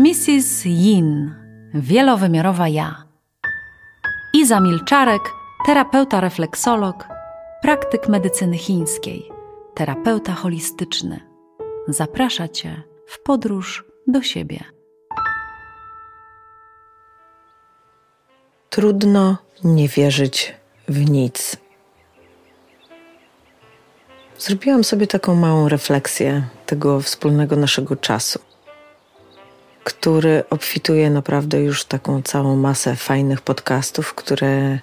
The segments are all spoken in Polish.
Mrs. Yin, wielowymiarowa ja. Iza Milczarek, terapeuta refleksolog, praktyk medycyny chińskiej, terapeuta holistyczny. Zaprasza Cię w podróż do siebie. Trudno nie wierzyć w nic. Zrobiłam sobie taką małą refleksję tego wspólnego naszego czasu, który obfituje naprawdę już taką całą masę fajnych podcastów, które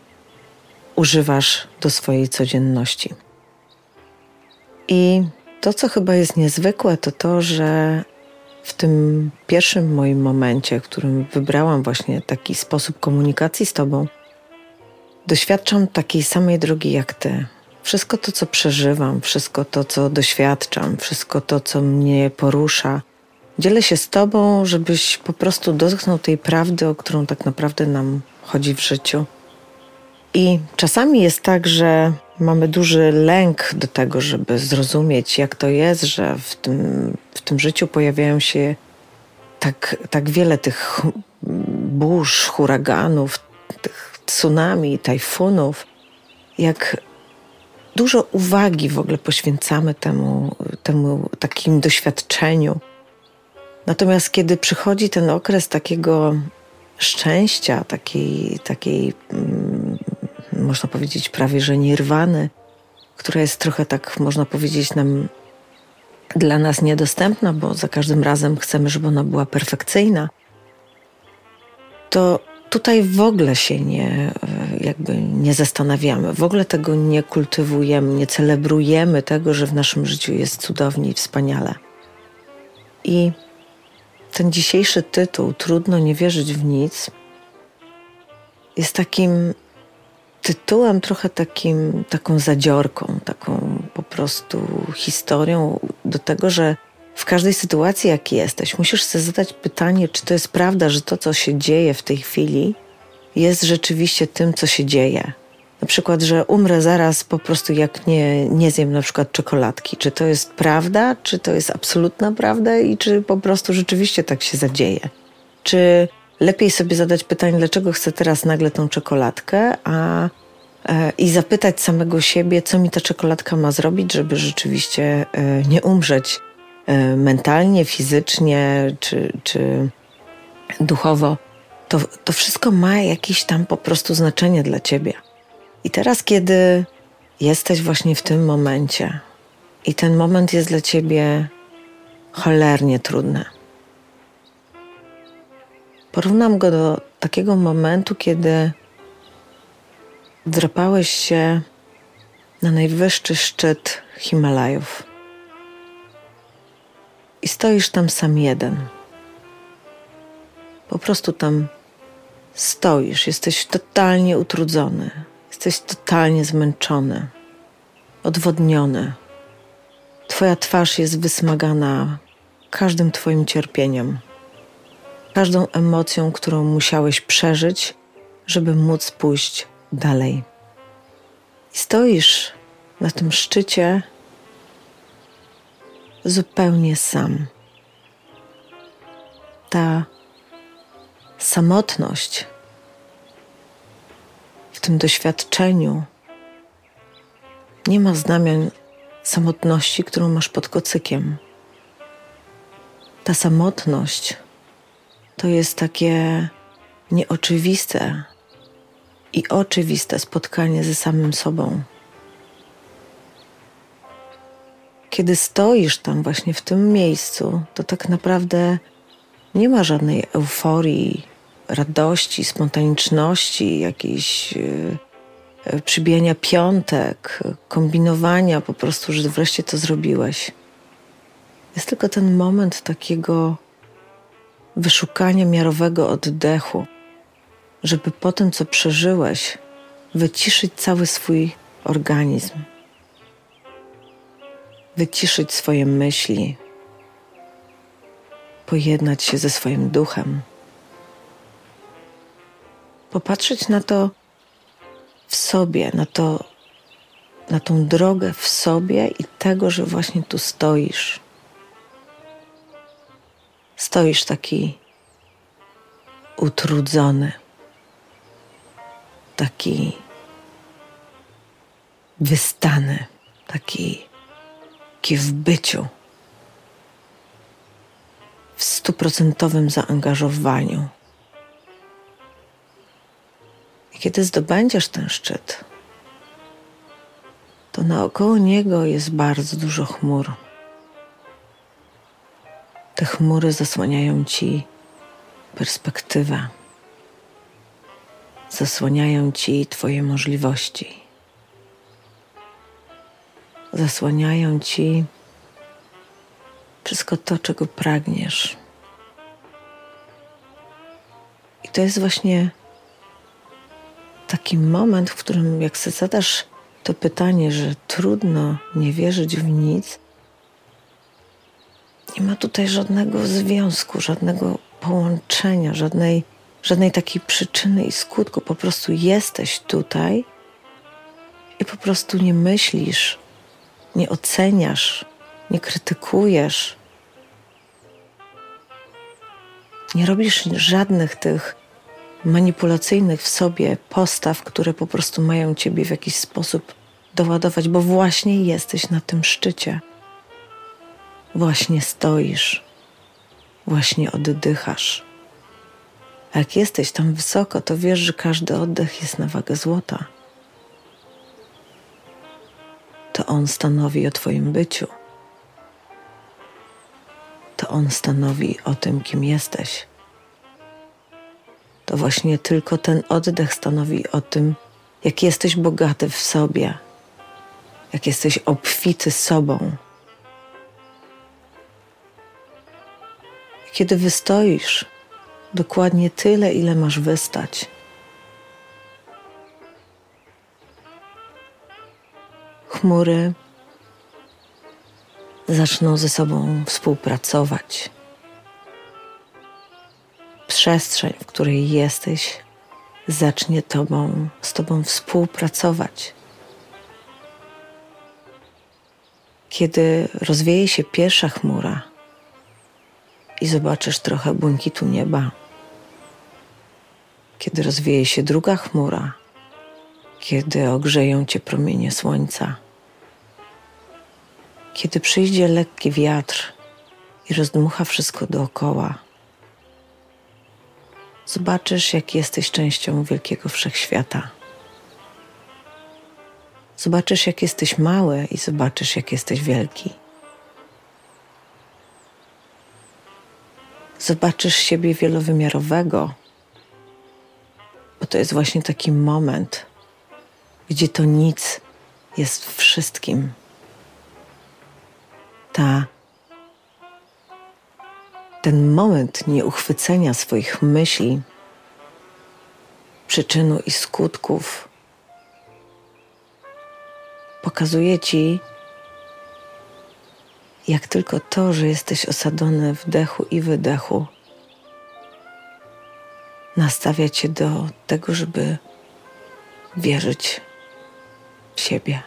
używasz do swojej codzienności. I to, co chyba jest niezwykłe, to to, że w tym pierwszym moim momencie, w którym wybrałam właśnie taki sposób komunikacji z Tobą, doświadczam takiej samej drogi jak Ty. Wszystko to, co przeżywam, wszystko to, co doświadczam, wszystko to, co mnie porusza, dzielę się z Tobą, żebyś po prostu dotknął tej prawdy, o którą tak naprawdę nam chodzi w życiu. I czasami jest tak, że mamy duży lęk do tego, żeby zrozumieć, jak to jest, że w tym, w tym życiu pojawiają się tak, tak wiele tych burz, huraganów, tych tsunami, tajfunów, jak dużo uwagi w ogóle poświęcamy temu, temu takim doświadczeniu. Natomiast kiedy przychodzi ten okres takiego szczęścia, takiej, takiej mm, można powiedzieć, prawie że nirwany, która jest trochę tak, można powiedzieć, nam dla nas niedostępna, bo za każdym razem chcemy, żeby ona była perfekcyjna, to tutaj w ogóle się nie, jakby nie zastanawiamy, w ogóle tego nie kultywujemy, nie celebrujemy tego, że w naszym życiu jest cudownie i wspaniale. I ten dzisiejszy tytuł, Trudno nie wierzyć w nic, jest takim tytułem trochę takim, taką zadziorką, taką po prostu historią do tego, że w każdej sytuacji, jak jesteś, musisz sobie zadać pytanie, czy to jest prawda, że to, co się dzieje w tej chwili, jest rzeczywiście tym, co się dzieje. Na przykład, że umrę zaraz po prostu jak nie, nie zjem na przykład czekoladki. Czy to jest prawda, czy to jest absolutna prawda i czy po prostu rzeczywiście tak się zadzieje. Czy lepiej sobie zadać pytanie, dlaczego chcę teraz nagle tą czekoladkę, a e, i zapytać samego siebie, co mi ta czekoladka ma zrobić, żeby rzeczywiście e, nie umrzeć e, mentalnie, fizycznie czy, czy duchowo. To, to wszystko ma jakieś tam po prostu znaczenie dla ciebie. I teraz, kiedy jesteś właśnie w tym momencie i ten moment jest dla ciebie cholernie trudny, Porównam go do takiego momentu, kiedy drapałeś się na najwyższy szczyt Himalajów i stoisz tam sam jeden. Po prostu tam stoisz, jesteś totalnie utrudzony, jesteś totalnie zmęczony, odwodniony. Twoja twarz jest wysmagana każdym Twoim cierpieniem każdą emocją, którą musiałeś przeżyć, żeby móc pójść dalej. I stoisz na tym szczycie zupełnie sam. Ta samotność w tym doświadczeniu nie ma znamion samotności, którą masz pod kocykiem. Ta samotność to jest takie nieoczywiste i oczywiste spotkanie ze samym sobą. Kiedy stoisz tam właśnie w tym miejscu, to tak naprawdę nie ma żadnej euforii, radości, spontaniczności, jakiejś yy, przybijania piątek, kombinowania po prostu, że wreszcie to zrobiłeś. Jest tylko ten moment takiego wyszukanie miarowego oddechu, żeby po tym, co przeżyłeś, wyciszyć cały swój organizm, wyciszyć swoje myśli, pojednać się ze swoim duchem, popatrzeć na to w sobie, na to, na tą drogę w sobie i tego, że właśnie tu stoisz Stoisz taki utrudzony, taki wystany, taki, taki w byciu, w stuprocentowym zaangażowaniu. Kiedy zdobędziesz ten szczyt, to naokoło niego jest bardzo dużo chmur. Te chmury zasłaniają ci perspektywę, zasłaniają ci Twoje możliwości, zasłaniają ci wszystko to, czego pragniesz. I to jest właśnie taki moment, w którym, jak sobie zadasz to pytanie, że trudno nie wierzyć w nic, nie ma tutaj żadnego związku, żadnego połączenia, żadnej, żadnej takiej przyczyny i skutku. Po prostu jesteś tutaj i po prostu nie myślisz, nie oceniasz, nie krytykujesz, nie robisz żadnych tych manipulacyjnych w sobie postaw, które po prostu mają ciebie w jakiś sposób doładować, bo właśnie jesteś na tym szczycie. Właśnie stoisz, właśnie oddychasz. A jak jesteś tam wysoko, to wiesz, że każdy oddech jest na wagę złota. To on stanowi o Twoim byciu. To on stanowi o tym, kim jesteś. To właśnie tylko ten oddech stanowi o tym, jak jesteś bogaty w sobie, jak jesteś obfity sobą kiedy wystoisz dokładnie tyle, ile masz wystać. Chmury zaczną ze sobą współpracować. Przestrzeń, w której jesteś, zacznie tobą, z tobą współpracować. Kiedy rozwieje się pierwsza chmura, i zobaczysz trochę błękitu nieba. Kiedy rozwieje się druga chmura, kiedy ogrzeją cię promienie słońca, kiedy przyjdzie lekki wiatr i rozdmucha wszystko dookoła, zobaczysz, jak jesteś częścią wielkiego wszechświata. Zobaczysz, jak jesteś mały i zobaczysz, jak jesteś wielki. zobaczysz siebie wielowymiarowego, bo to jest właśnie taki moment, gdzie to nic jest wszystkim. Ta, ten moment nieuchwycenia swoich myśli, przyczynu i skutków, pokazuje ci, jak tylko to, że jesteś osadzony w dechu i wydechu, nastawia cię do tego, żeby wierzyć w siebie.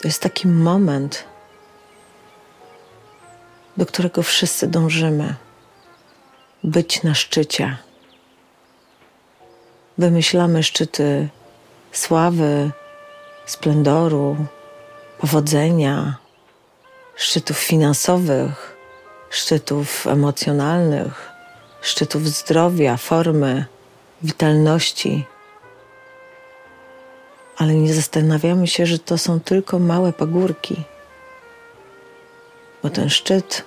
To jest taki moment, do którego wszyscy dążymy być na szczycie. Wymyślamy szczyty sławy, splendoru, powodzenia, szczytów finansowych, szczytów emocjonalnych, szczytów zdrowia, formy, witalności. Ale nie zastanawiamy się, że to są tylko małe pagórki, bo ten szczyt,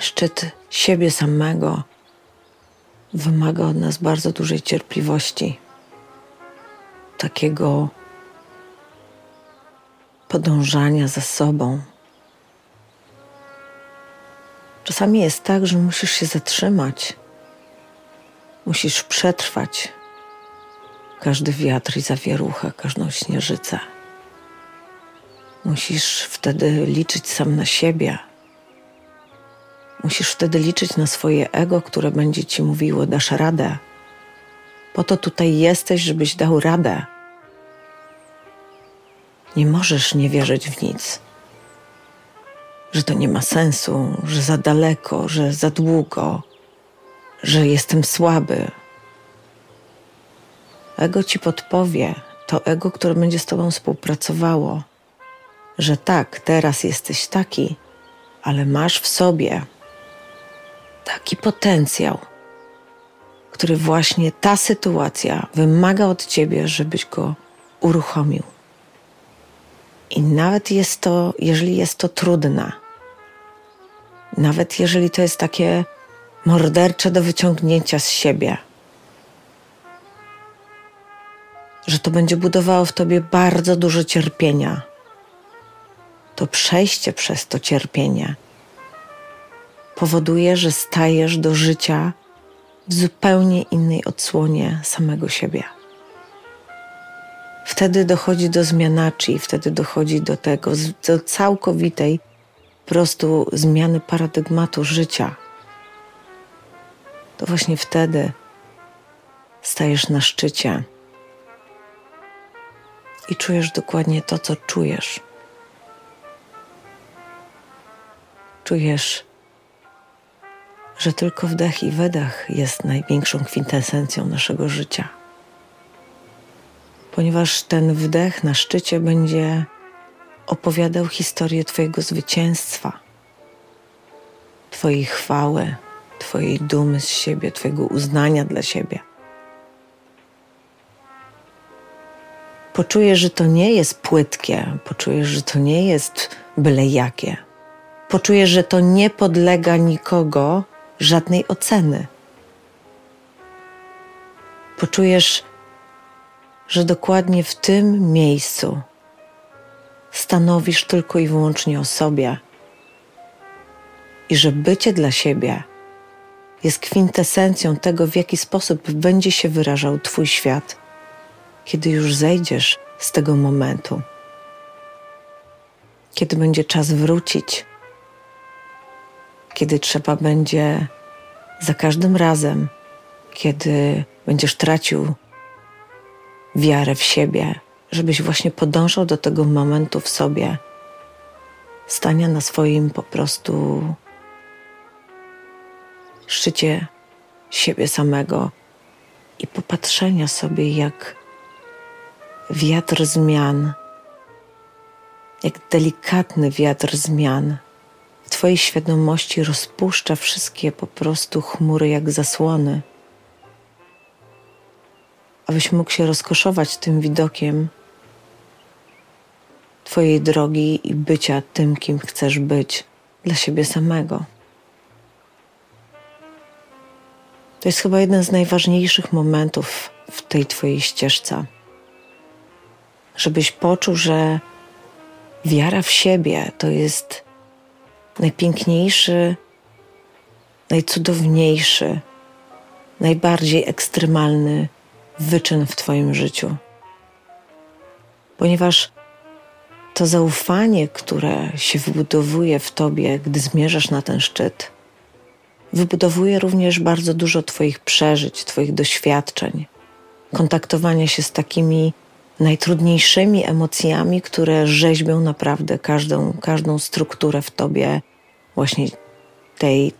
szczyt siebie samego, wymaga od nas bardzo dużej cierpliwości, takiego podążania za sobą. Czasami jest tak, że musisz się zatrzymać, musisz przetrwać każdy wiatr i zawieruchę, każdą śnieżycę. Musisz wtedy liczyć sam na siebie. Musisz wtedy liczyć na swoje ego, które będzie ci mówiło: dasz radę. Po to tutaj jesteś, żebyś dał radę. Nie możesz nie wierzyć w nic. że to nie ma sensu, że za daleko, że za długo, że jestem słaby. Ego ci podpowie, to ego, które będzie z tobą współpracowało, że tak, teraz jesteś taki, ale masz w sobie taki potencjał, który właśnie ta sytuacja wymaga od ciebie, żebyś go uruchomił. I nawet jest to, jeżeli jest to trudne, nawet jeżeli to jest takie mordercze do wyciągnięcia z siebie, że to będzie budowało w tobie bardzo dużo cierpienia, to przejście przez to cierpienie powoduje, że stajesz do życia w zupełnie innej odsłonie samego siebie. Wtedy dochodzi do zmianaczy, wtedy dochodzi do tego, do całkowitej prostu zmiany paradygmatu życia. To właśnie wtedy stajesz na szczycie i czujesz dokładnie to, co czujesz. Czujesz, że tylko wdech i wydech jest największą kwintesencją naszego życia. Ponieważ ten wdech na szczycie będzie opowiadał historię Twojego zwycięstwa, Twojej chwały, Twojej dumy z siebie, Twojego uznania dla siebie. Poczujesz, że to nie jest płytkie, poczujesz, że to nie jest byle jakie. Poczujesz, że to nie podlega nikogo żadnej oceny. Poczujesz, że dokładnie w tym miejscu stanowisz tylko i wyłącznie o sobie i że bycie dla siebie jest kwintesencją tego, w jaki sposób będzie się wyrażał Twój świat, kiedy już zejdziesz z tego momentu, kiedy będzie czas wrócić, kiedy trzeba będzie za każdym razem, kiedy będziesz tracił wiarę w siebie, żebyś właśnie podążał do tego momentu w sobie, stania na swoim po prostu szczycie siebie samego i popatrzenia sobie, jak wiatr zmian, jak delikatny wiatr zmian Twojej świadomości rozpuszcza wszystkie po prostu chmury jak zasłony, abyś mógł się rozkoszować tym widokiem Twojej drogi i bycia tym, kim chcesz być dla siebie samego. To jest chyba jeden z najważniejszych momentów w tej Twojej ścieżce. Żebyś poczuł, że wiara w siebie to jest najpiękniejszy, najcudowniejszy, najbardziej ekstremalny wyczyn w Twoim życiu. Ponieważ to zaufanie, które się wybudowuje w Tobie, gdy zmierzasz na ten szczyt, wybudowuje również bardzo dużo Twoich przeżyć, Twoich doświadczeń, kontaktowania się z takimi najtrudniejszymi emocjami, które rzeźbią naprawdę każdą, każdą strukturę w Tobie, właśnie tej,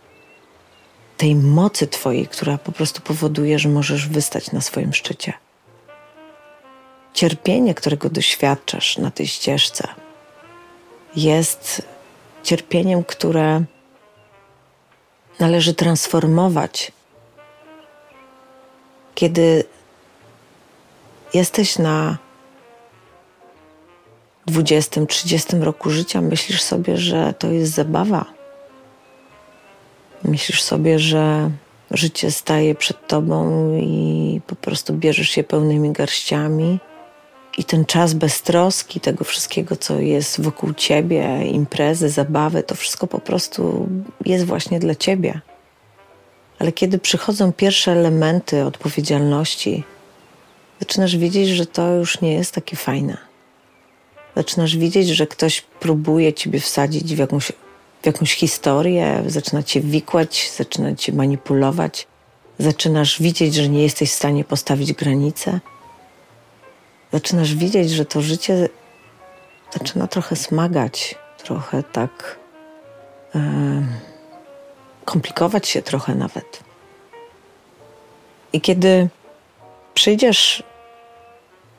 tej mocy Twojej, która po prostu powoduje, że możesz wystać na swoim szczycie. Cierpienie, którego doświadczasz na tej ścieżce, jest cierpieniem, które należy transformować. Kiedy jesteś na 20-30 roku życia, myślisz sobie, że to jest zabawa. Myślisz sobie, że życie staje przed tobą i po prostu bierzesz się pełnymi garściami. I ten czas beztroski, tego wszystkiego, co jest wokół ciebie, imprezy, zabawy, to wszystko po prostu jest właśnie dla ciebie. Ale kiedy przychodzą pierwsze elementy odpowiedzialności, zaczynasz widzieć, że to już nie jest takie fajne. Zaczynasz widzieć, że ktoś próbuje ciebie wsadzić w jakąś, w jakąś historię, zaczyna cię wikłać, zaczyna cię manipulować. Zaczynasz widzieć, że nie jesteś w stanie postawić granice zaczynasz widzieć, że to życie zaczyna trochę smagać, trochę tak komplikować się trochę nawet. I kiedy przyjdziesz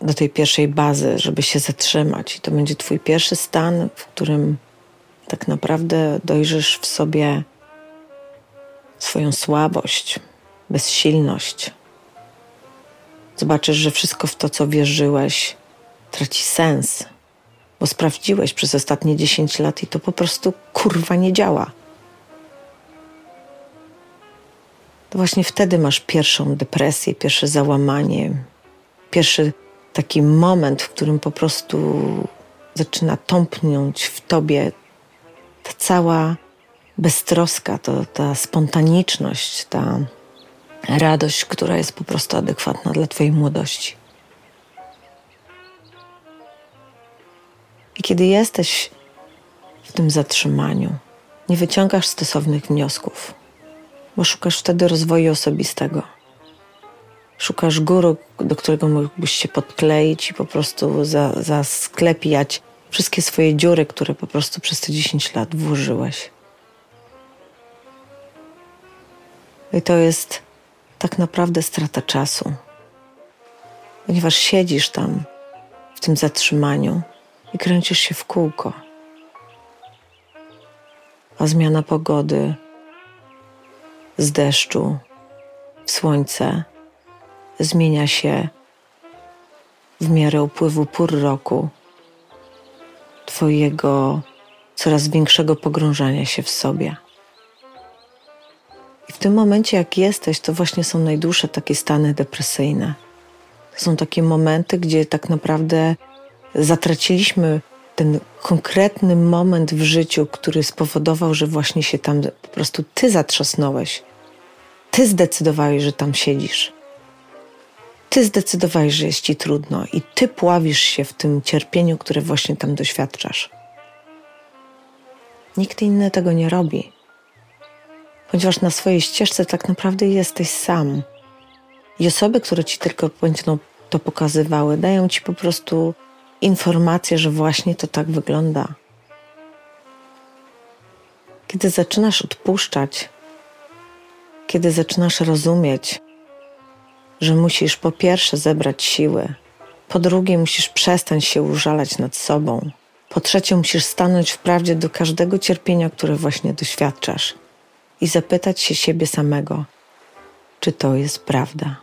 do tej pierwszej bazy, żeby się zatrzymać, i to będzie Twój pierwszy stan, w którym tak naprawdę dojrzysz w sobie swoją słabość, bezsilność. Zobaczysz, że wszystko w to, co wierzyłeś, traci sens, bo sprawdziłeś przez ostatnie 10 lat i to po prostu kurwa nie działa. To właśnie wtedy masz pierwszą depresję, pierwsze załamanie, pierwszy taki moment, w którym po prostu zaczyna tąpnąć w tobie ta cała beztroska, to, ta spontaniczność, ta radość, która jest po prostu adekwatna dla Twojej młodości. I kiedy jesteś w tym zatrzymaniu, nie wyciągasz stosownych wniosków, bo szukasz wtedy rozwoju osobistego. Szukasz guru, do którego mógłbyś się podkleić i po prostu za, zasklepiać wszystkie swoje dziury, które po prostu przez te 10 lat włożyłeś. I to jest tak naprawdę strata czasu, ponieważ siedzisz tam w tym zatrzymaniu i kręcisz się w kółko. A zmiana pogody z deszczu w słońce zmienia się w miarę upływu pór roku Twojego coraz większego pogrążania się w sobie. I w tym momencie, jak jesteś, to właśnie są najdłuższe takie stany depresyjne. To są takie momenty, gdzie tak naprawdę zatraciliśmy ten konkretny moment w życiu, który spowodował, że właśnie się tam po prostu ty zatrzasnąłeś. Ty zdecydowałeś, że tam siedzisz. Ty zdecydowałeś, że jest ci trudno i ty pławisz się w tym cierpieniu, które właśnie tam doświadczasz. Nikt inny tego nie robi, ponieważ na swojej ścieżce tak naprawdę jesteś sam. I osoby, które ci tylko będą to pokazywały, dają ci po prostu informację, że właśnie to tak wygląda. Kiedy zaczynasz odpuszczać, kiedy zaczynasz rozumieć, że musisz po pierwsze zebrać siły, po drugie musisz przestać się użalać nad sobą, po trzecie musisz stanąć w prawdzie do każdego cierpienia, które właśnie doświadczasz i zapytać się siebie samego, czy to jest prawda.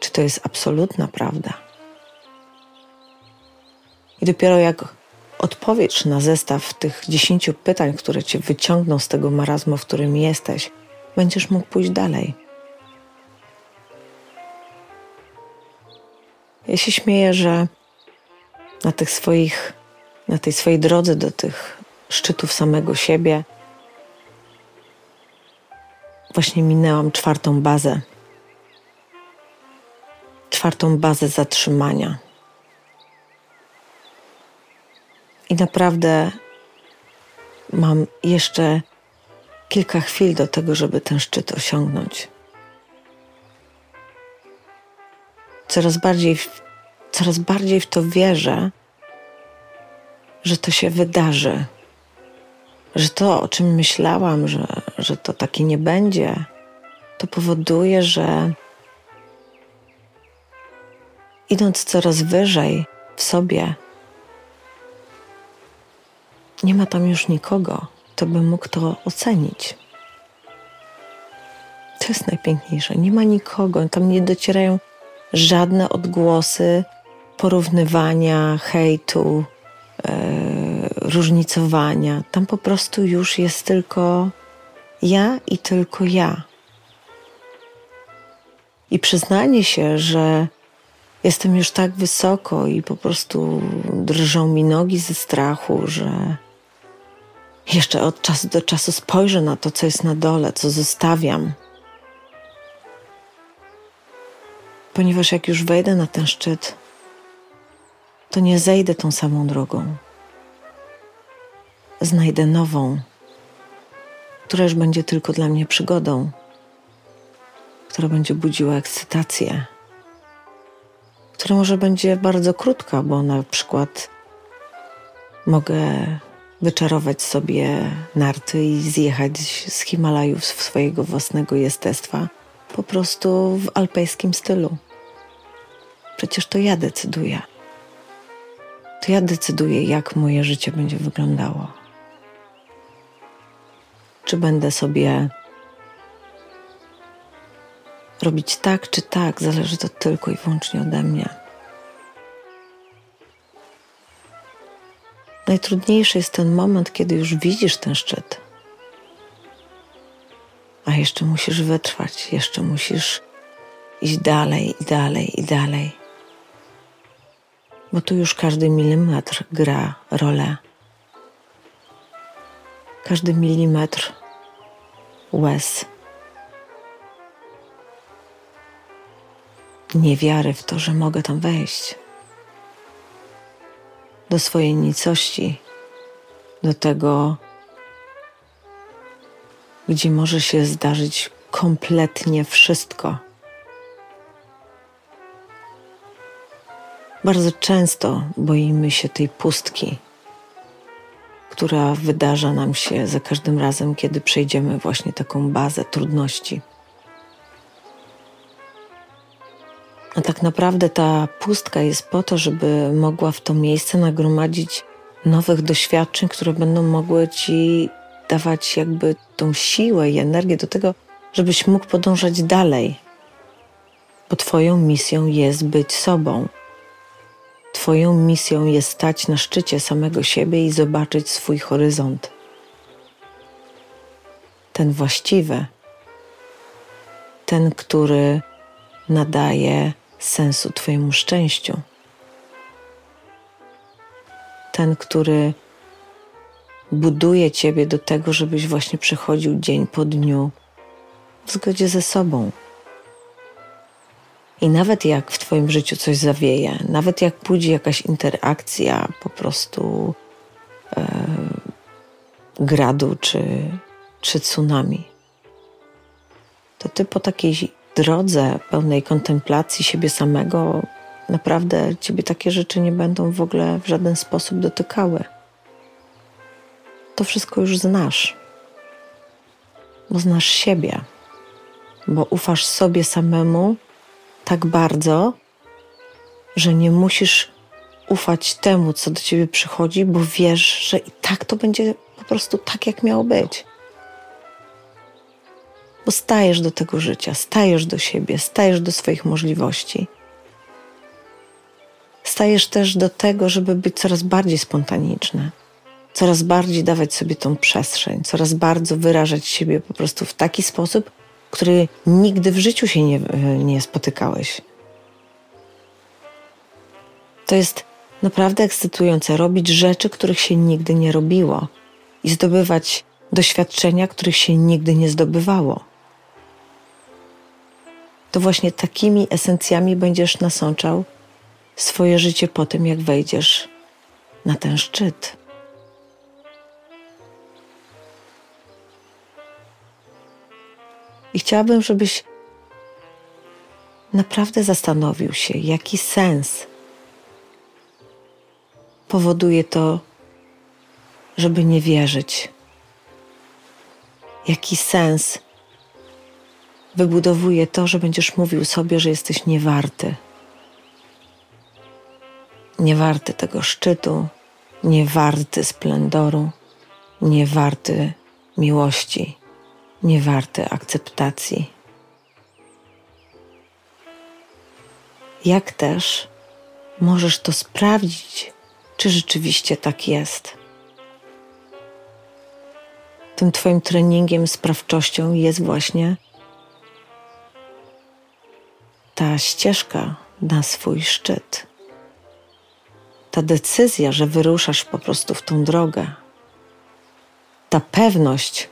Czy to jest absolutna prawda? I dopiero jak odpowiesz na zestaw tych dziesięciu pytań, które cię wyciągną z tego marazmu, w którym jesteś, będziesz mógł pójść dalej. Ja się śmieję, że na tych swoich, na tej swojej drodze do tych szczytów samego siebie właśnie minęłam czwartą bazę. Czwartą bazę zatrzymania. I naprawdę mam jeszcze kilka chwil do tego, żeby ten szczyt osiągnąć. Coraz bardziej, coraz bardziej w to wierzę, że to się wydarzy. Że to, o czym myślałam, że, że to takie nie będzie, to powoduje, że idąc coraz wyżej w sobie, nie ma tam już nikogo, kto by mógł to ocenić. To jest najpiękniejsze. Nie ma nikogo, tam nie docierają żadne odgłosy porównywania, hejtu, e, różnicowania. Tam po prostu już jest tylko ja i tylko ja. I przyznanie się, że jestem już tak wysoko i po prostu drżą mi nogi ze strachu, że jeszcze od czasu do czasu spojrzę na to, co jest na dole, co zostawiam. Ponieważ jak już wejdę na ten szczyt, to nie zejdę tą samą drogą. Znajdę nową, która już będzie tylko dla mnie przygodą, która będzie budziła ekscytację, która może będzie bardzo krótka, bo na przykład mogę wyczarować sobie narty i zjechać z Himalajów swojego własnego jestestwa po prostu w alpejskim stylu. Przecież to ja decyduję. To ja decyduję, jak moje życie będzie wyglądało. Czy będę sobie robić tak czy tak, zależy to tylko i wyłącznie ode mnie. Najtrudniejszy jest ten moment, kiedy już widzisz ten szczyt. A jeszcze musisz wytrwać, jeszcze musisz iść dalej i dalej i dalej. Bo tu już każdy milimetr gra rolę. Każdy milimetr łez. Niewiary w to, że mogę tam wejść do swojej nicości, do tego, gdzie może się zdarzyć kompletnie wszystko. Bardzo często boimy się tej pustki, która wydarza nam się za każdym razem, kiedy przejdziemy właśnie taką bazę trudności. A tak naprawdę ta pustka jest po to, żeby mogła w to miejsce nagromadzić nowych doświadczeń, które będą mogły ci dawać jakby tą siłę i energię do tego, żebyś mógł podążać dalej. Bo Twoją misją jest być sobą. Twoją misją jest stać na szczycie samego siebie i zobaczyć swój horyzont. Ten właściwy, ten, który nadaje sensu Twojemu szczęściu. Ten, który buduje Ciebie do tego, żebyś właśnie przechodził dzień po dniu w zgodzie ze sobą. I nawet jak w Twoim życiu coś zawieje, nawet jak pójdzie jakaś interakcja po prostu e, gradu czy, czy tsunami, to Ty po takiej drodze pełnej kontemplacji siebie samego, naprawdę ciebie takie rzeczy nie będą w ogóle w żaden sposób dotykały. To wszystko już znasz, bo znasz siebie, bo ufasz sobie samemu tak bardzo, że nie musisz ufać temu, co do ciebie przychodzi, bo wiesz, że i tak to będzie po prostu tak, jak miało być. Bo stajesz do tego życia, stajesz do siebie, stajesz do swoich możliwości. Stajesz też do tego, żeby być coraz bardziej spontaniczny, coraz bardziej dawać sobie tą przestrzeń, coraz bardziej wyrażać siebie po prostu w taki sposób, który nigdy w życiu się nie, nie spotykałeś. To jest naprawdę ekscytujące robić rzeczy, których się nigdy nie robiło i zdobywać doświadczenia, których się nigdy nie zdobywało to właśnie takimi esencjami będziesz nasączał swoje życie po tym, jak wejdziesz na ten szczyt. I chciałabym, żebyś naprawdę zastanowił się, jaki sens powoduje to, żeby nie wierzyć. Jaki sens wybudowuje to, że będziesz mówił sobie, że jesteś niewarty. Niewarty tego szczytu, niewarty splendoru, niewarty miłości, niewarty akceptacji. Jak też możesz to sprawdzić, czy rzeczywiście tak jest. Tym Twoim treningiem sprawczością jest właśnie ta ścieżka na swój szczyt. Ta decyzja, że wyruszasz po prostu w tą drogę. Ta pewność,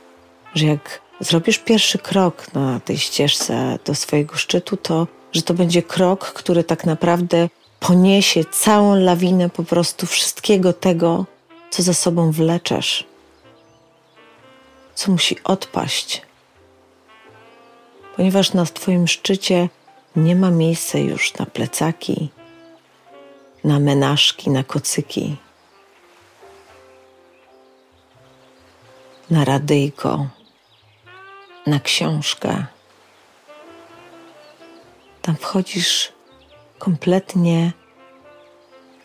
że jak zrobisz pierwszy krok na tej ścieżce do swojego szczytu, to że to będzie krok, który tak naprawdę poniesie całą lawinę po prostu wszystkiego tego, co za sobą wleczesz, co musi odpaść. Ponieważ na Twoim szczycie nie ma miejsca już na plecaki, na menażki, na kocyki. na radyjko, na książkę. Tam wchodzisz kompletnie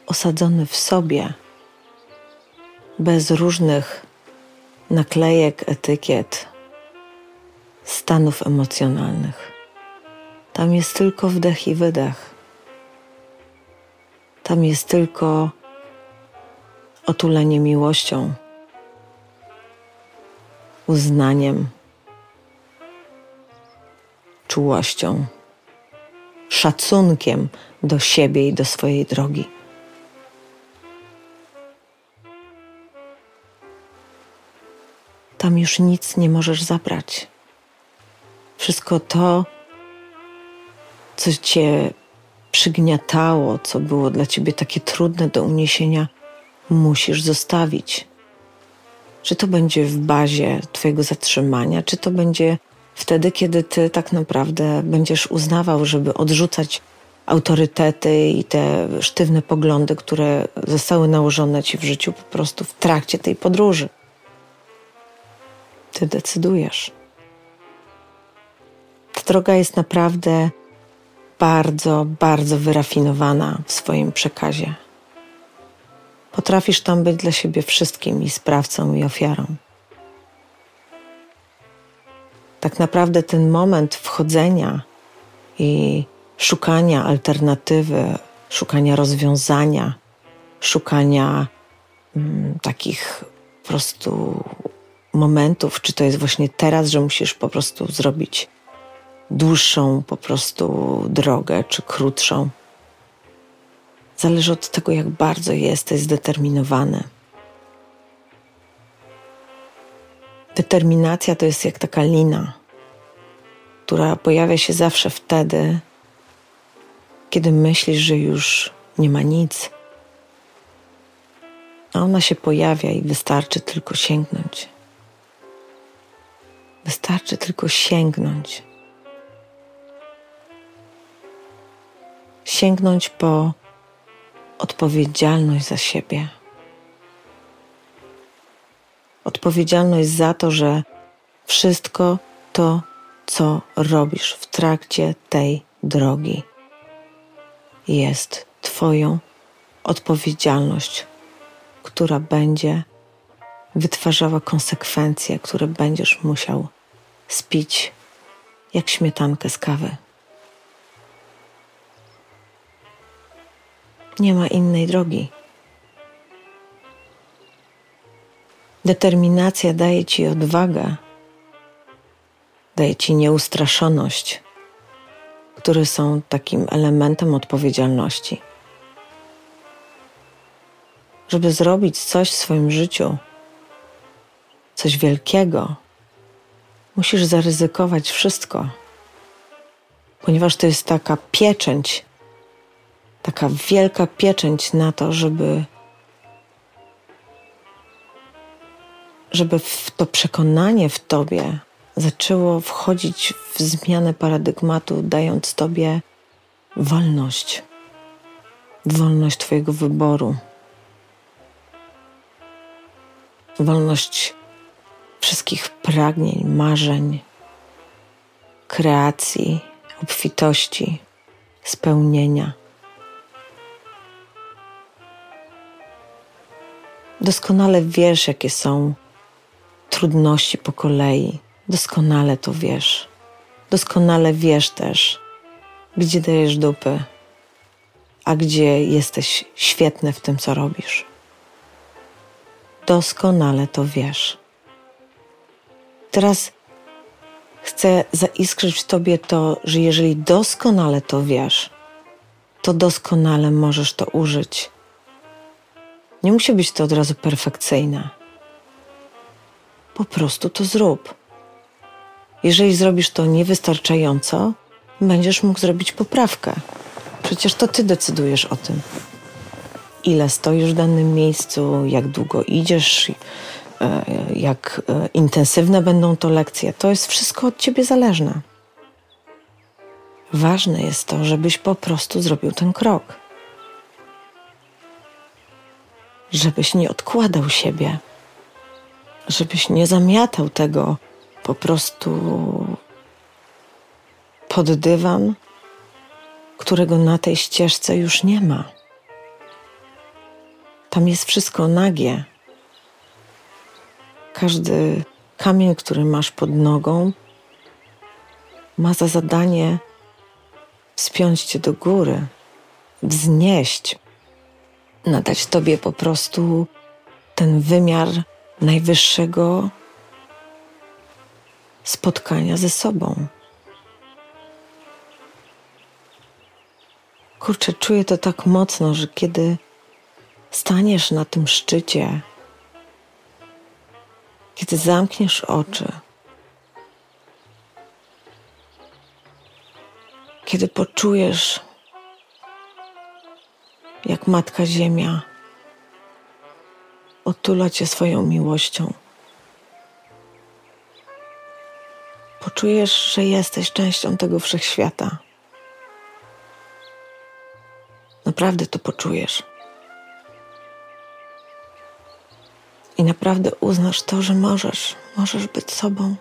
osadzony w sobie, bez różnych naklejek, etykiet, stanów emocjonalnych. Tam jest tylko wdech i wydech. Tam jest tylko otulenie miłością, uznaniem, czułością, szacunkiem do siebie i do swojej drogi. Tam już nic nie możesz zabrać. Wszystko to, co cię przygniatało, co było dla ciebie takie trudne do uniesienia, musisz zostawić. Czy to będzie w bazie Twojego zatrzymania, czy to będzie wtedy, kiedy Ty tak naprawdę będziesz uznawał, żeby odrzucać autorytety i te sztywne poglądy, które zostały nałożone Ci w życiu po prostu w trakcie tej podróży. Ty decydujesz. Ta droga jest naprawdę bardzo, bardzo wyrafinowana w swoim przekazie. Potrafisz tam być dla siebie wszystkim i sprawcą, i ofiarą. Tak naprawdę ten moment wchodzenia i szukania alternatywy, szukania rozwiązania, szukania mm, takich po prostu momentów, czy to jest właśnie teraz, że musisz po prostu zrobić dłuższą po prostu drogę, czy krótszą. Zależy od tego, jak bardzo jesteś zdeterminowany. Determinacja to jest jak taka lina, która pojawia się zawsze wtedy, kiedy myślisz, że już nie ma nic. A ona się pojawia i wystarczy tylko sięgnąć. Wystarczy tylko sięgnąć. Sięgnąć po odpowiedzialność za siebie. Odpowiedzialność za to, że wszystko to, co robisz w trakcie tej drogi, jest Twoją odpowiedzialność, która będzie wytwarzała konsekwencje, które będziesz musiał spić jak śmietankę z kawy. Nie ma innej drogi. Determinacja daje ci odwagę, daje ci nieustraszoność, które są takim elementem odpowiedzialności. Żeby zrobić coś w swoim życiu, coś wielkiego, musisz zaryzykować wszystko, ponieważ to jest taka pieczęć, taka wielka pieczęć na to, żeby, żeby to przekonanie w tobie zaczęło wchodzić w zmianę paradygmatu, dając tobie wolność, wolność Twojego wyboru, wolność wszystkich pragnień, marzeń, kreacji, obfitości, spełnienia. Doskonale wiesz, jakie są trudności po kolei. Doskonale to wiesz. Doskonale wiesz też, gdzie dajesz dupy, a gdzie jesteś świetny w tym, co robisz. Doskonale to wiesz. Teraz chcę zaiskrzyć w tobie to, że jeżeli doskonale to wiesz, to doskonale możesz to użyć. Nie musi być to od razu perfekcyjne. Po prostu to zrób. Jeżeli zrobisz to niewystarczająco, będziesz mógł zrobić poprawkę. Przecież to ty decydujesz o tym. Ile stoisz w danym miejscu, jak długo idziesz, E, jak e, intensywne będą to lekcje, to jest wszystko od ciebie zależne. Ważne jest to, żebyś po prostu zrobił ten krok. Żebyś nie odkładał siebie, żebyś nie zamiatał tego po prostu pod dywan, którego na tej ścieżce już nie ma. Tam jest wszystko nagie. Każdy kamień, który masz pod nogą, ma za zadanie wspiąć cię do góry, wznieść, nadać tobie po prostu ten wymiar najwyższego spotkania ze sobą. Kurczę, czuję to tak mocno, że kiedy staniesz na tym szczycie, kiedy zamkniesz oczy, kiedy poczujesz, jak Matka Ziemia otula cię swoją miłością. Poczujesz, że jesteś częścią tego wszechświata. Naprawdę to poczujesz. I naprawdę uznasz to, że możesz, możesz być sobą.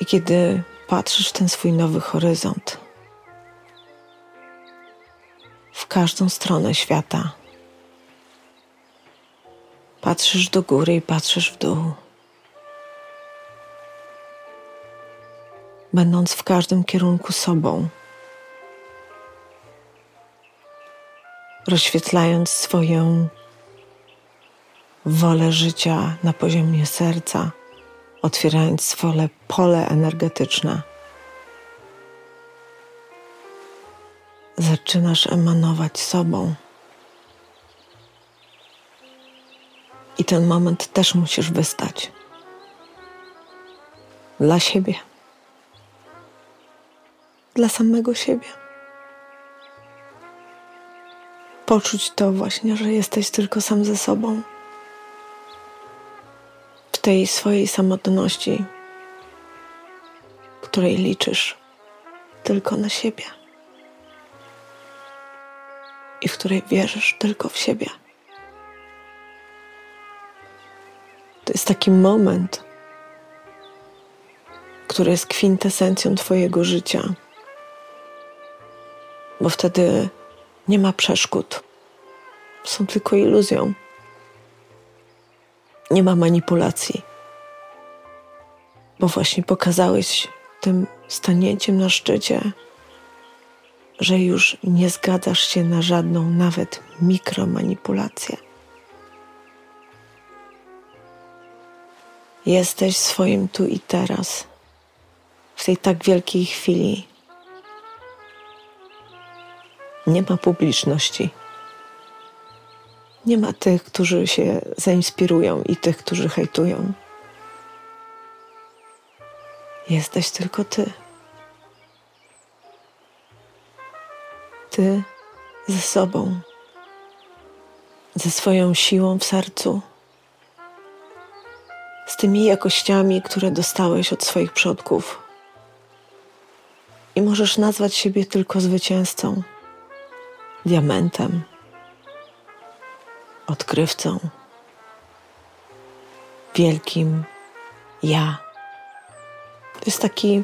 I kiedy patrzysz w ten swój nowy horyzont, każdą stronę świata, patrzysz do góry i patrzysz w dół. Będąc w każdym kierunku sobą, rozświetlając swoją wolę życia na poziomie serca, otwierając swoje pole energetyczne. Zaczynasz emanować sobą. I ten moment też musisz wystać dla siebie, dla samego siebie poczuć to właśnie, że jesteś tylko sam ze sobą. W tej swojej samotności, której liczysz tylko na siebie i w której wierzysz tylko w siebie. To jest taki moment, który jest kwintesencją Twojego życia, bo wtedy nie ma przeszkód. Są tylko iluzją. Nie ma manipulacji. Bo właśnie pokazałeś tym stanięciem na szczycie, że już nie zgadzasz się na żadną, nawet mikromanipulację. Jesteś swoim tu i teraz, w tej tak wielkiej chwili, nie ma publiczności. Nie ma tych, którzy się zainspirują i tych, którzy hejtują. Jesteś tylko ty. Ze sobą, ze swoją siłą w sercu, z tymi jakościami, które dostałeś od swoich przodków. I możesz nazwać siebie tylko zwycięzcą diamentem, odkrywcą, wielkim ja. To jest taki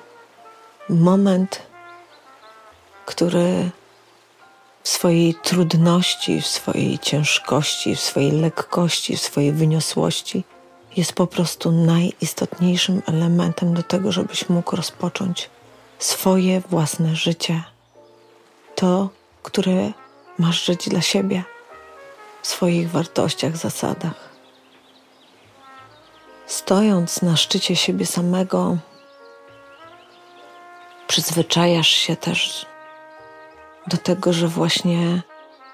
moment, który w swojej trudności, w swojej ciężkości, w swojej lekkości, w swojej wyniosłości jest po prostu najistotniejszym elementem do tego, żebyś mógł rozpocząć swoje własne życie. To, które Masz żyć dla siebie, w swoich wartościach, zasadach. Stojąc na szczycie siebie samego, przyzwyczajasz się też do tego, że właśnie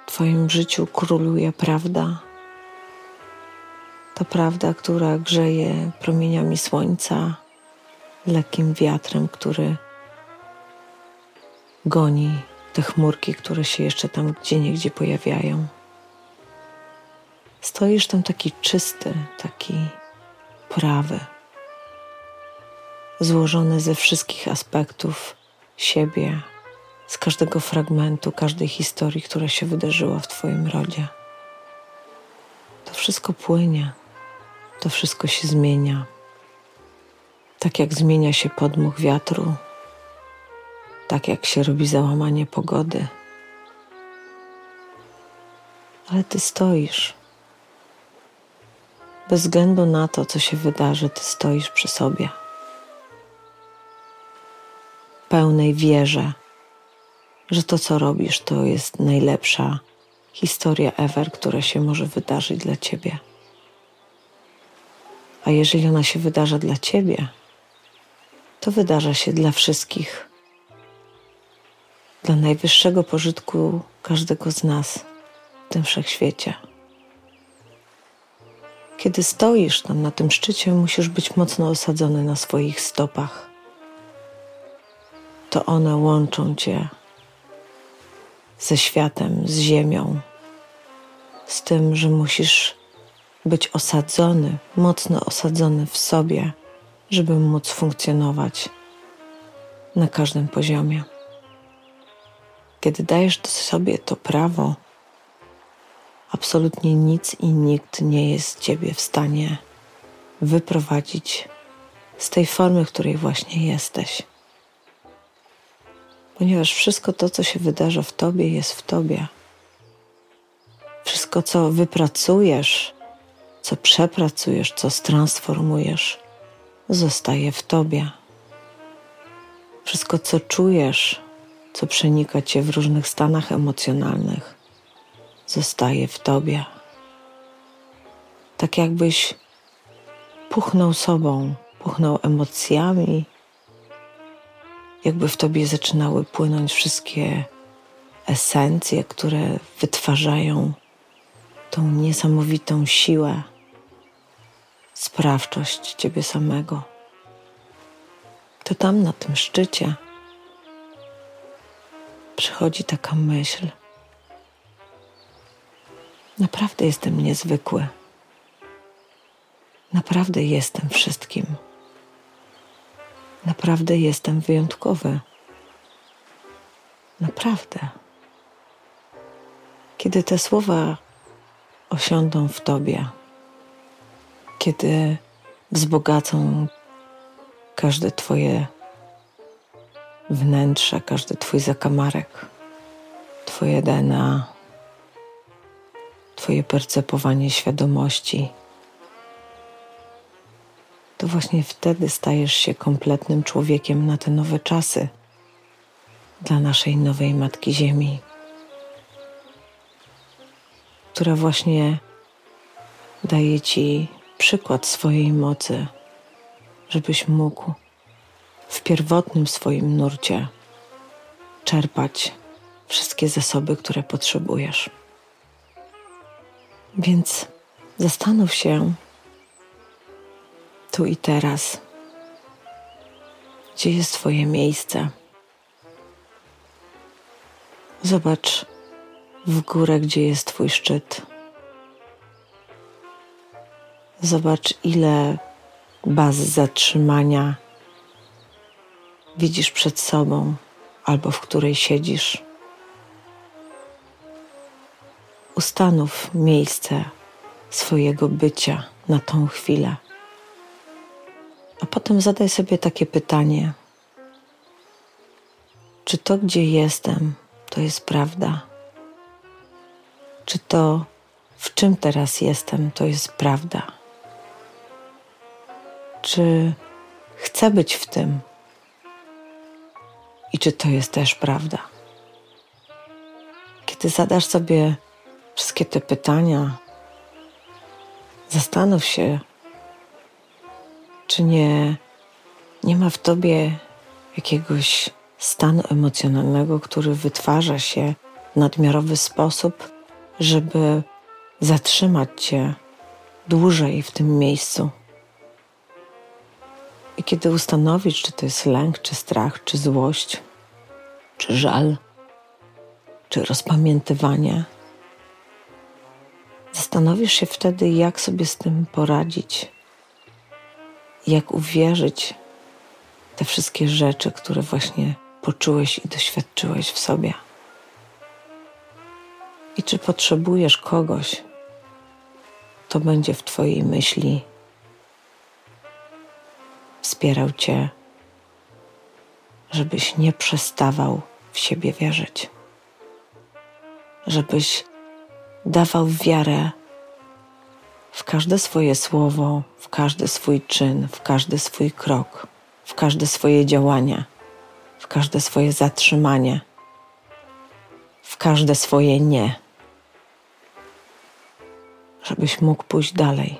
w Twoim życiu króluje prawda. Ta prawda, która grzeje promieniami słońca, lekkim wiatrem, który goni te chmurki, które się jeszcze tam gdzie niegdzie pojawiają. Stoisz tam taki czysty, taki prawy, złożony ze wszystkich aspektów siebie, z każdego fragmentu, każdej historii, która się wydarzyła w Twoim rodzie. wszystko płynie, to wszystko się zmienia. Tak jak zmienia się podmuch wiatru, tak jak się robi załamanie pogody. Ale ty stoisz. Bez względu na to, co się wydarzy, ty stoisz przy sobie. Pełnej wierze, że to, co robisz, to jest najlepsza historia ever, która się może wydarzyć dla ciebie. A jeżeli ona się wydarza dla ciebie, to wydarza się dla wszystkich, dla najwyższego pożytku każdego z nas w tym wszechświecie. Kiedy stoisz tam na tym szczycie, musisz być mocno osadzony na swoich stopach. To one łączą cię ze światem, z ziemią, z tym, że musisz być osadzony, mocno osadzony w sobie, żeby móc funkcjonować na każdym poziomie. Kiedy dajesz sobie to prawo, absolutnie nic i nikt nie jest ciebie w stanie wyprowadzić z tej formy, w której właśnie jesteś. Ponieważ wszystko to, co się wydarza w tobie, jest w tobie. Wszystko, co wypracujesz, co przepracujesz, co stransformujesz, zostaje w tobie. Wszystko, co czujesz, co przenika cię w różnych stanach emocjonalnych, zostaje w tobie. Tak jakbyś puchnął sobą, puchnął emocjami, jakby w tobie zaczynały płynąć wszystkie esencje, które wytwarzają tą niesamowitą siłę, sprawczość ciebie samego. To tam na tym szczycie przychodzi taka myśl. Naprawdę jestem niezwykły. Naprawdę jestem wszystkim. Naprawdę jestem wyjątkowy. Naprawdę. Kiedy te słowa osiądą w Tobie, kiedy wzbogacą każde Twoje wnętrze, każdy Twój zakamarek, Twoje DNA, Twoje percepowanie świadomości, to właśnie wtedy stajesz się kompletnym człowiekiem na te nowe czasy dla naszej nowej Matki Ziemi, która właśnie daje Ci przykład swojej mocy, żebyś mógł w pierwotnym swoim nurcie czerpać wszystkie zasoby, które potrzebujesz. Więc zastanów się tu i teraz, gdzie jest Twoje miejsce. Zobacz w górę, gdzie jest Twój szczyt. Zobacz, ile baz zatrzymania widzisz przed sobą albo w której siedzisz. Ustanów miejsce swojego bycia na tą chwilę. A potem zadaj sobie takie pytanie: czy to, gdzie jestem, to jest prawda? Czy to, w czym teraz jestem, to jest prawda? Czy chcę być w tym? I czy to jest też prawda? Kiedy zadasz sobie wszystkie te pytania, zastanów się, czy nie, nie ma w tobie jakiegoś stanu emocjonalnego, który wytwarza się w nadmiarowy sposób, żeby zatrzymać cię dłużej w tym miejscu. I kiedy ustanowisz, czy to jest lęk, czy strach, czy złość, czy żal, czy rozpamiętywanie, zastanowisz się wtedy, jak sobie z tym poradzić, jak uwierzyć te wszystkie rzeczy, które właśnie poczułeś i doświadczyłeś w sobie. I czy potrzebujesz kogoś, to będzie w Twojej myśli wspierał Cię, żebyś nie przestawał w siebie wierzyć, żebyś dawał wiarę w każde swoje słowo, w każdy swój czyn, w każdy swój krok, w każde swoje działania, w każde swoje zatrzymanie, w każde swoje nie, żebyś mógł pójść dalej,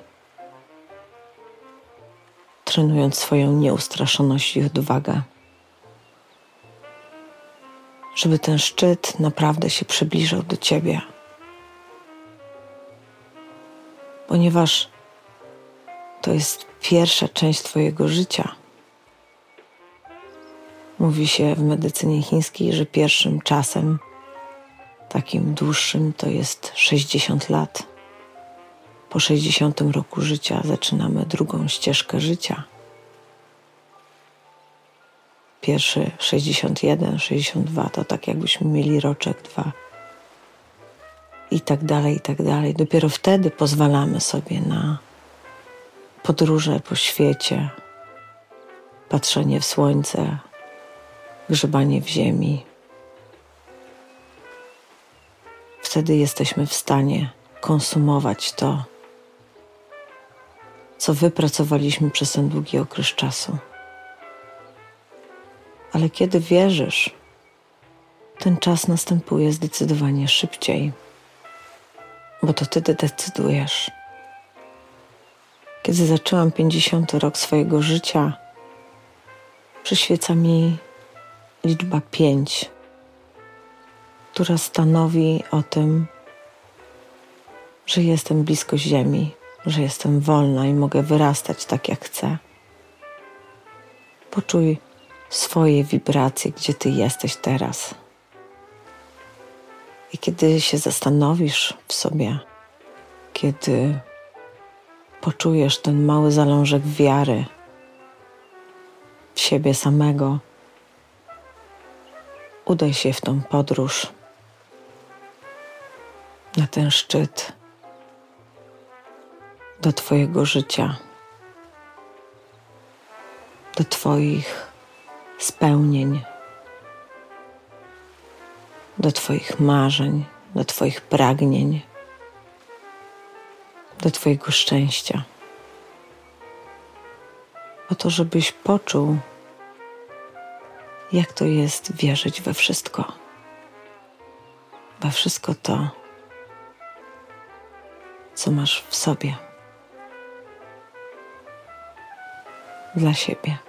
trenując swoją nieustraszoność i odwagę. Żeby ten szczyt naprawdę się przybliżał do ciebie ponieważ to jest pierwsza część Twojego życia. Mówi się w medycynie chińskiej, że pierwszym czasem, takim dłuższym, to jest 60 lat. Po 60 roku życia zaczynamy drugą ścieżkę życia. Pierwszy 61, 62 to tak jakbyśmy mieli roczek, dwa i tak dalej, i tak dalej. Dopiero wtedy pozwalamy sobie na podróże po świecie, patrzenie w słońce, grzebanie w ziemi. Wtedy jesteśmy w stanie konsumować to, co wypracowaliśmy przez ten długi okres czasu. Ale kiedy wierzysz, ten czas następuje zdecydowanie szybciej bo to ty decydujesz. Kiedy zaczęłam 50 rok swojego życia, przyświeca mi liczba 5, która stanowi o tym, że jestem blisko Ziemi, że jestem wolna i mogę wyrastać tak jak chcę. Poczuj swoje wibracje, gdzie ty jesteś teraz. I kiedy się zastanowisz w sobie, kiedy poczujesz ten mały zalążek wiary w siebie samego, udaj się w tą podróż, na ten szczyt, do Twojego życia, do Twoich spełnień do Twoich marzeń, do Twoich pragnień, do Twojego szczęścia. Po to, żebyś poczuł, jak to jest wierzyć we wszystko, we wszystko to, co masz w sobie dla siebie.